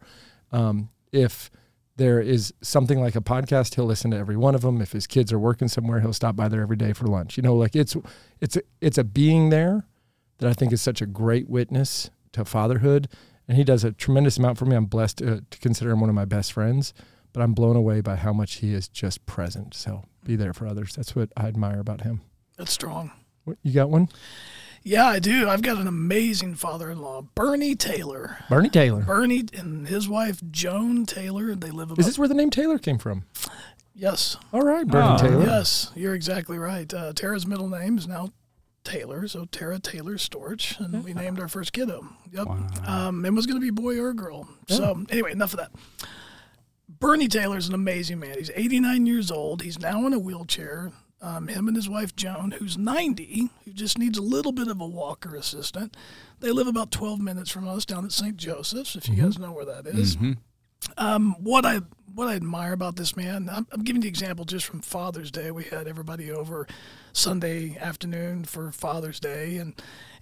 Um, if there is something like a podcast, he'll listen to every one of them. If his kids are working somewhere, he'll stop by there every day for lunch. You know, like it's it's a, it's a being there that I think is such a great witness to fatherhood, and he does a tremendous amount for me. I'm blessed to, to consider him one of my best friends, but I'm blown away by how much he is just present. So be there for others. That's what I admire about him. That's strong. What, you got one, Yeah, I do. I've got an amazing father-in-law, Bernie Taylor. Bernie Taylor. Bernie and his wife Joan Taylor. They live about. Is this where the name Taylor came from? yes, All right, Bernie Oh, Taylor. yes, you're exactly right. Uh, Tara's middle name is now Taylor, so Tara Taylor Storch, and we named our first kiddo. Yep, um, and was going to be boy or girl. So anyway, enough of that. Bernie Taylor's an amazing man. He's 89 years old. He's now in a wheelchair. Um, him and his wife Joan, who's 90, who just needs a little bit of a walker assistant. They live about 12 minutes from us down at St. Joseph's, if you guys know where that is. Um, what I what I admire about this man, I'm, I'm giving the example just from Father's Day. We had everybody over Sunday afternoon for Father's Day, and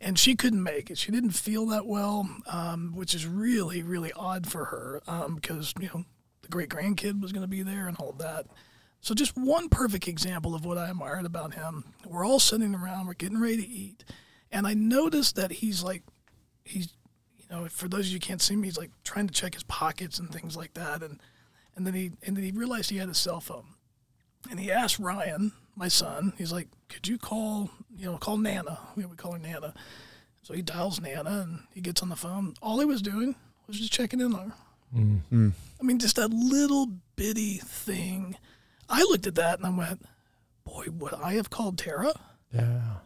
and she couldn't make it. She didn't feel that well, um, which is really really odd for her because you know the great grandkid was going to be there and all that. So just one perfect example of what I admired about him. We're all sitting around, we're getting ready to eat, and I noticed that he's like, he's, you know, for those of you who can't see me, he's like trying to check his pockets and things like that, and and then he and then he realized he had a cell phone, and he asked Ryan, my son, he's like, could you call, you know, call Nana? We we call her Nana. So he dials Nana and he gets on the phone. All he was doing was just checking in on her. Mm-hmm. I mean, just that little bitty thing. I looked at that and I went, boy, would I have called Tara? Yeah.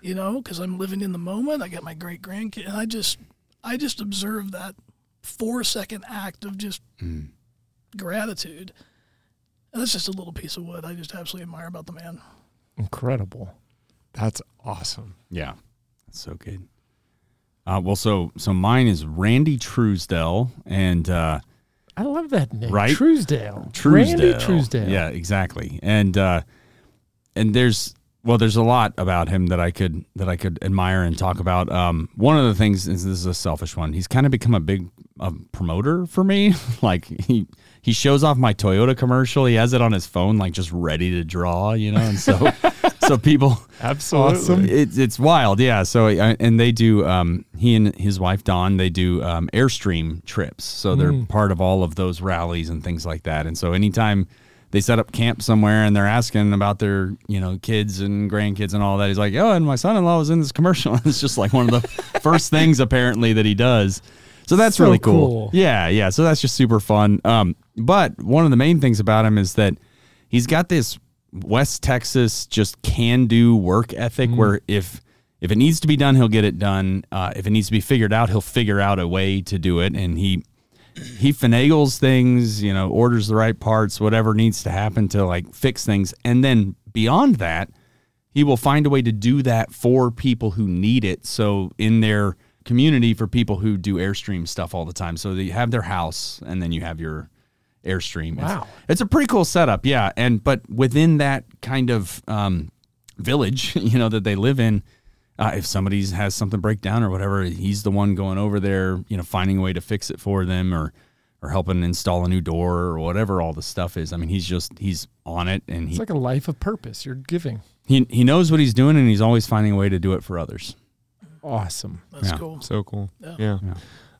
You know, because I'm living in the moment. I got my great grandkid, and I just, I just observed that four second act of just gratitude. And that's just a little piece of wood I just absolutely admire about the man. Incredible. That's awesome. Yeah, that's so good. Uh, well, so so mine is Randy Truesdell and uh, I love that name. Right? Truesdale. Truesdale. Randy Truesdale. Yeah, exactly. And uh, and there's well, there's a lot about him that I could that I could admire and talk about. Um, one of the things is this is a selfish one. He's kind of become a big uh, promoter for me. like he he shows off my Toyota commercial. He has it on his phone, like just ready to draw, you know. And so so people Absolutely. it's it's wild, yeah. So and they do. Um, he and his wife Dawn they do um, airstream trips. So they're part of all of those rallies and things like that. And so anytime they set up camp somewhere and they're asking about their you know kids and grandkids and all that, he's like, oh, and my son-in-law was in this commercial. it's just like one of the first things apparently that he does. So that's So really cool. cool. Yeah, yeah. So that's just super fun. Um, but one of the main things about him is that he's got this West Texas just can do work ethic where if if it needs to be done, he'll get it done. Uh, if it needs to be figured out, he'll figure out a way to do it. And he he finagles things, you know, orders the right parts, whatever needs to happen to like fix things. And then beyond that, he will find a way to do that for people who need it. So in their community, for people who do Airstream stuff all the time. So they have their house and then you have your Airstream. It's- Wow. It's, a pretty cool setup. Yeah. And, but within that kind of um, village, you know, that they live in, uh, if somebody has something break down or whatever, he's the one going over there, you know, finding a way to fix it for them or, or helping install a new door or whatever all the stuff is. I mean, he's just, he's on it and he, It's like a life of purpose. You're giving. he, he knows what he's doing and he's always finding a way to do it for others. Awesome. That's Yeah. cool. So cool. Yeah. Yeah.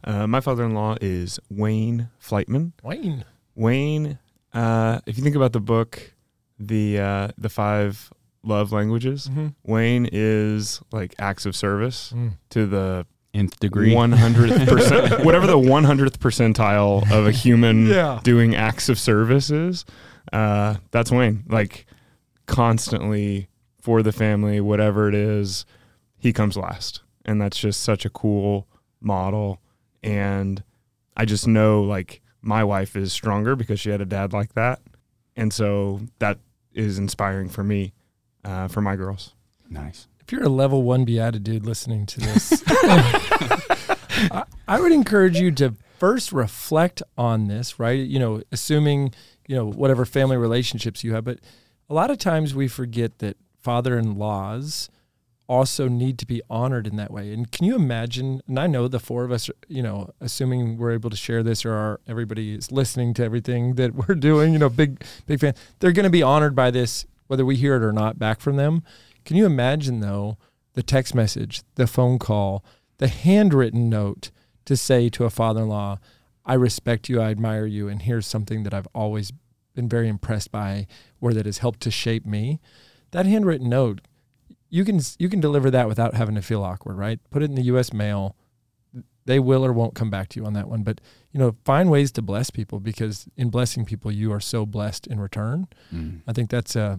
Uh, my father-in-law is Wayne Flightman. Wayne. Wayne, uh, if you think about the book, the uh, the five love languages, Wayne is like acts of service Mm. to the Nth degree. one hundredth percent, whatever the one hundredth percentile of a human Yeah. doing acts of service is. Uh, that's Wayne. Like constantly for the family, whatever it is, he comes last, and that's just such a cool model. And I just know like my wife is stronger because she had a dad like that, and so that is inspiring for me, uh, for my girls. Nice. If you're a level one BeatiDude listening to this, I, I would encourage you to first reflect on this, right? You know, assuming, you know, whatever family relationships you have. But a lot of times we forget that father in laws also need to be honored in that way. And can you imagine? And I know the four of us, you know, assuming we're able to share this or our, everybody is listening to everything that we're doing, you know, big, big fan, they're going to be honored by this, whether we hear it or not back from them. Can you imagine, though, the text message, the phone call, the handwritten note to say to a father in law, I respect you, I admire you, and here's something that I've always been very impressed by or that has helped to shape me? That handwritten note you can you can deliver that without having to feel awkward, right? Put it in the U.S. mail. They will or won't come back to you on that one, but you know, find ways to bless people because in blessing people, you are so blessed in return. Mm. I think that's a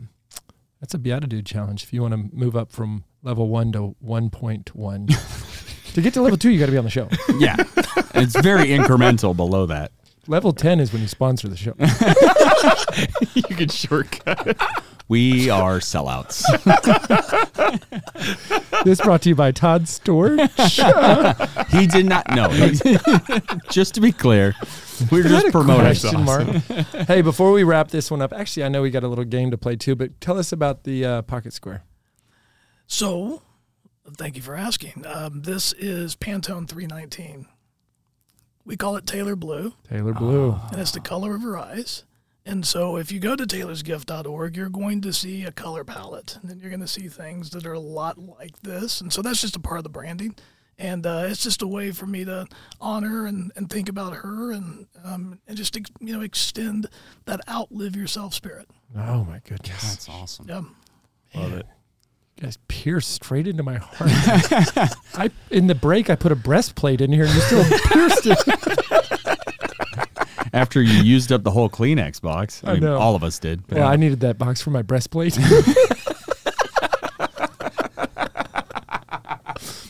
that's a beatitude challenge. If you want to move up from level one to one point one, to get to level two, you got to be on the show. Yeah. it's very incremental below that. Level ten is when you sponsor the show. you can shortcut. We are sellouts. this brought to you by Todd Storch. he did not know. Just to be clear, we're Is just a promoting. question mark? hey, before we wrap this one up, actually, I know we got a little game to play too, but tell us about the uh, Pocket Square. So, thank you for asking. Um, this is Pantone 319. We call it Taylor Blue, Taylor Blue. and it's the color of her eyes. And so, if you go to taylorsgift.org, you're going to see a color palette, and then you're going to see things that are a lot like this. And so, that's just a part of the branding. And uh, it's just a way for me to honor and, and think about her and um, and just ex- you know extend that outlive yourself spirit. Oh my goodness. That's awesome. Yeah. Love it. You guys pierced straight into my heart. I in the break I put a breastplate in here and you still pierced it. After you used up the whole Kleenex box, I, I mean, know. all of us did. Well, I needed that box for my breastplate.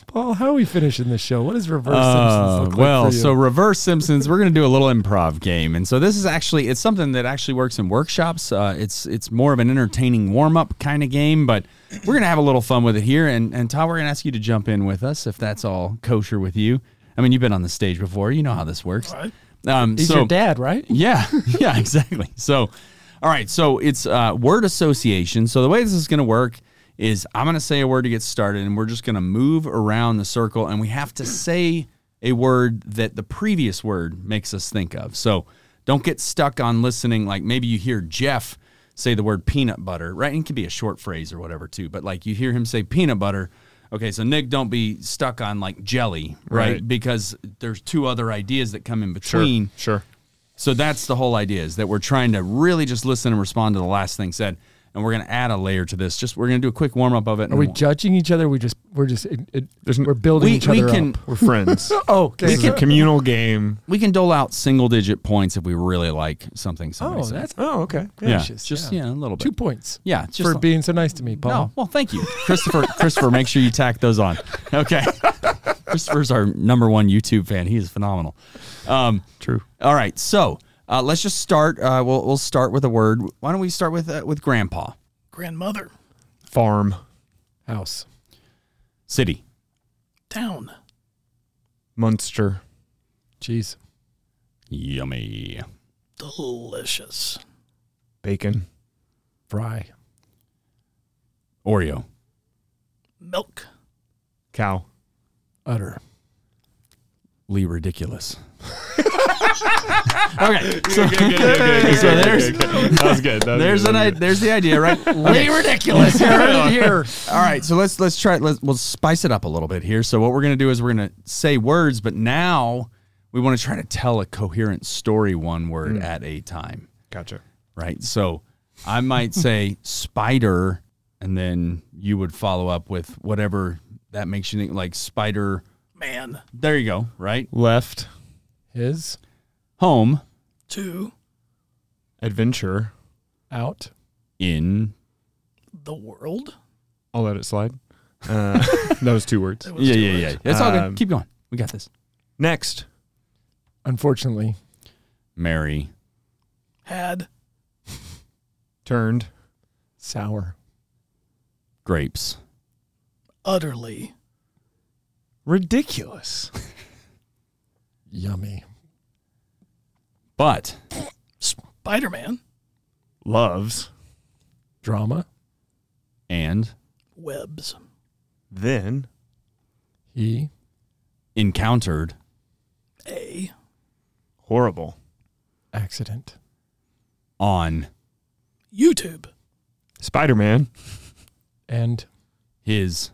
Paul, how are we finishing this show? What does reverse Uh, Simpsons look like well, for you? so reverse Simpsons, we're going to do a little improv game, and so this is actually it's something that actually works in workshops. Uh, it's it's more of an entertaining warm up kind of game, but we're going to have a little fun with it here. And and Todd, we're going to ask you to jump in with us if that's all kosher with you. I mean, you've been on the stage before, you know how this works. Right. Um, he's so, your dad, right? Yeah, yeah, exactly. So, all right, so it's uh, word association. So the way this is going to work is I'm going to say a word to get started, and we're just going to move around the circle, and we have to say a word that the previous word makes us think of. So don't get stuck on listening. Like maybe you hear Jeff say the word peanut butter, right? And it can be a short phrase or whatever too. But like you hear him say peanut butter. Okay, so Nick, don't be stuck on like jelly, right? Right. Because there's two other ideas that come in between. Sure. between. Sure. So that's the whole idea is that we're trying to really just listen and respond to the last thing said. And we're going to add a layer to this. Just we're going to do a quick warm up of it. Are we and judging each other? We just we're just it, it, we're building we, each we other can up. We're friends. Oh, okay. this is a communal game. we can dole out single digit points if we really like something somebody Oh, said. that's Oh, okay. yeah, just yeah. yeah, a little bit. two points yeah, just for like- being so nice to me, Paul. No, well, thank you, Christopher. Christopher, make sure you tack those on. Okay, Christopher's our number one YouTube fan. He is phenomenal. Um, True. all right, so uh, let's just start. Uh, we'll we'll start with a word. Why don't we start with uh, with Grandpa Grandmother, Farm. House. City town, Munster. cheese, Yummy. delicious. Bacon. Fry. Oreo. Milk, Cow. Utter. Lee ridiculous. okay, so, there's That was good. That was there's good. an i- there's the idea, right? Lee ridiculous. You heard it here. All right, so let's let's try let's we'll spice it up a little bit here. So what we're gonna do is we're gonna say words, but now we want to try to tell a coherent story one word mm. at a time, Gotcha. right? So I might say spider, and then you would follow up with whatever that makes you think, like spider. Man, There you go, right? Left. His. Home to Adventure. Out. in the world. I'll let it slide. Uh, that was two words. That was yeah two yeah words. yeah. It's all good. Um, Keep going. We got this. Next. Unfortunately. Mary, had Turned. Sour. grapes. utterly Ridiculous. Yummy. But Spider Man Loves. Drama. and webs. Then. He. encountered A Horrible. Accident. on YouTube Spider Man. And his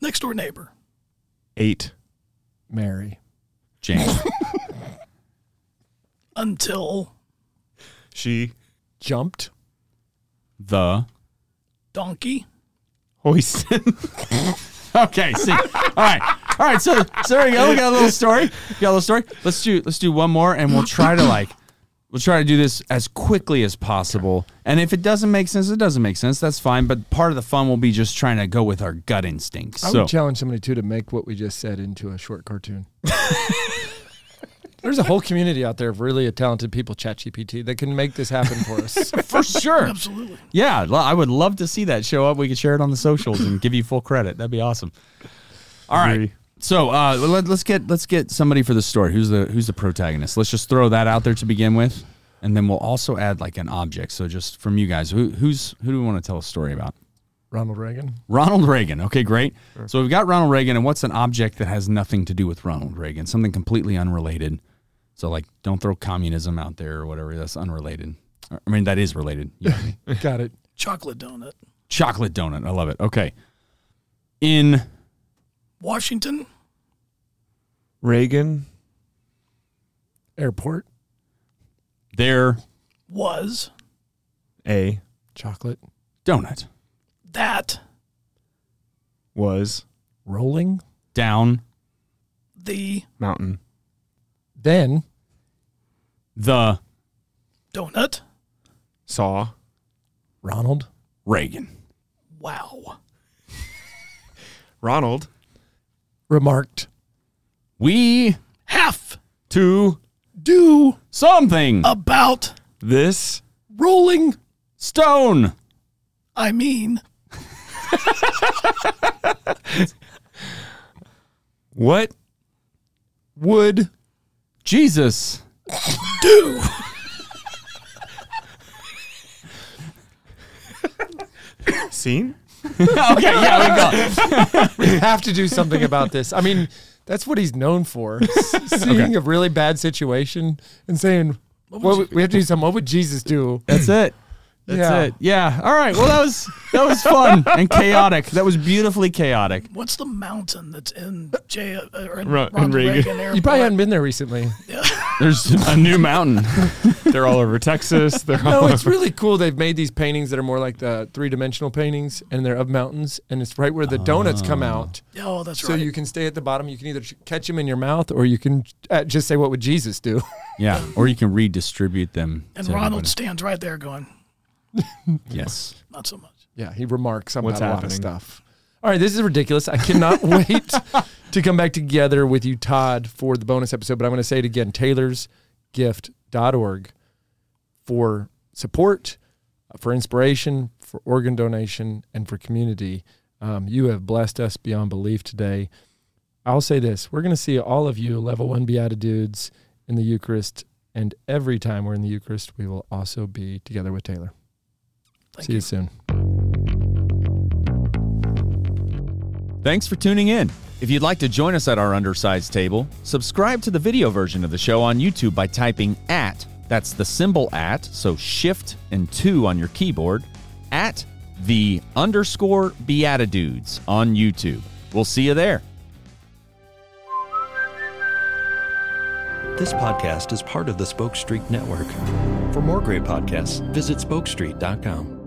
next door neighbor. Eight. Mary. James. Until She. Jumped. the donkey. Hoisted. Okay, see. All right. All right, so so there we go. We got a little story. We got a little story. Let's do let's do one more and we'll try to like we'll try to do this as quickly as possible. And if it doesn't make sense, it doesn't make sense. That's fine. But part of the fun will be just trying to go with our gut instincts. I So would challenge somebody too to make what we just said into a short cartoon. There's a whole community out there of really talented people, ChatGPT, that can make this happen for us. for sure. Absolutely. Yeah, I would love to see that show up. We could share it on the socials and give you full credit. That'd be awesome. All right. Agree. So uh, let, us get let's get somebody for the story. Who's the who's the protagonist? Let's just throw that out there to begin with, and then we'll also add like an object. So just from you guys, who who's who do we want to tell a story about? Ronald Reagan. Ronald Reagan. Okay, great. So we've got Ronald Reagan, and what's an object that has nothing to do with Ronald Reagan? Something completely unrelated. So like, don't throw communism out there or whatever. That's unrelated. I mean, that is related. You know I mean? Got it. Chocolate donut. Chocolate donut. I love it. Okay. In Washington. Reagan. Airport. There Was A. Chocolate. donut that Was. Rolling. down the Mountain. Then the donut? Saw. Ronald. Reagan. Wow. Ronald. Remarked. We have to do something about This. rolling. stone. I mean, What? Would. Jesus. do Scene? okay, yeah, we go. We have to do something about this. I mean, that's what he's known for. S- Seeing a really bad situation and saying, what would- we have to do something. What would Jesus do? That's it. That's Yeah. it. Yeah. All right. Well, that was that was fun and chaotic. That was beautifully chaotic. what's the mountain that's in J uh, or in Ro- Ronald Reagan. Reagan Airport? You probably hadn't been there recently. There's a new mountain. They're all over Texas. They're all No, it's over. really cool. They've made these paintings that are more like the three dimensional paintings, and they're of mountains, and it's right where the donuts come out. Oh, that's So right. So you can stay at the bottom. You can either ch- catch them in your mouth, or you can uh, just say, "What would Jesus do?" Yeah. Or you can redistribute them. and Ronald everybody. stands right there going, Yes. not so much. Yeah, he remarks about What's a lot of happening? stuff. All right, this is ridiculous. I cannot wait to come back together with you, Todd, for the bonus episode. But I'm going to say it again taylorsgift.org for support, uh, for inspiration, for organ donation, and for community. Um, you have blessed us beyond belief today. I'll say this we're going to see all of you, level one BeatiDudes, in the Eucharist. And every time we're in the Eucharist, we will also be together with Taylor. Thank see you. you soon. Thanks for tuning in. If you'd like to join us at our undersized table, subscribe to the video version of the show on YouTube by typing at, that's the symbol at, so shift and two on your keyboard, at the underscore BeatiDudes on YouTube. We'll see you there. This podcast is part of the Spoke Street Network. For more great podcasts, visit spokestreet.com.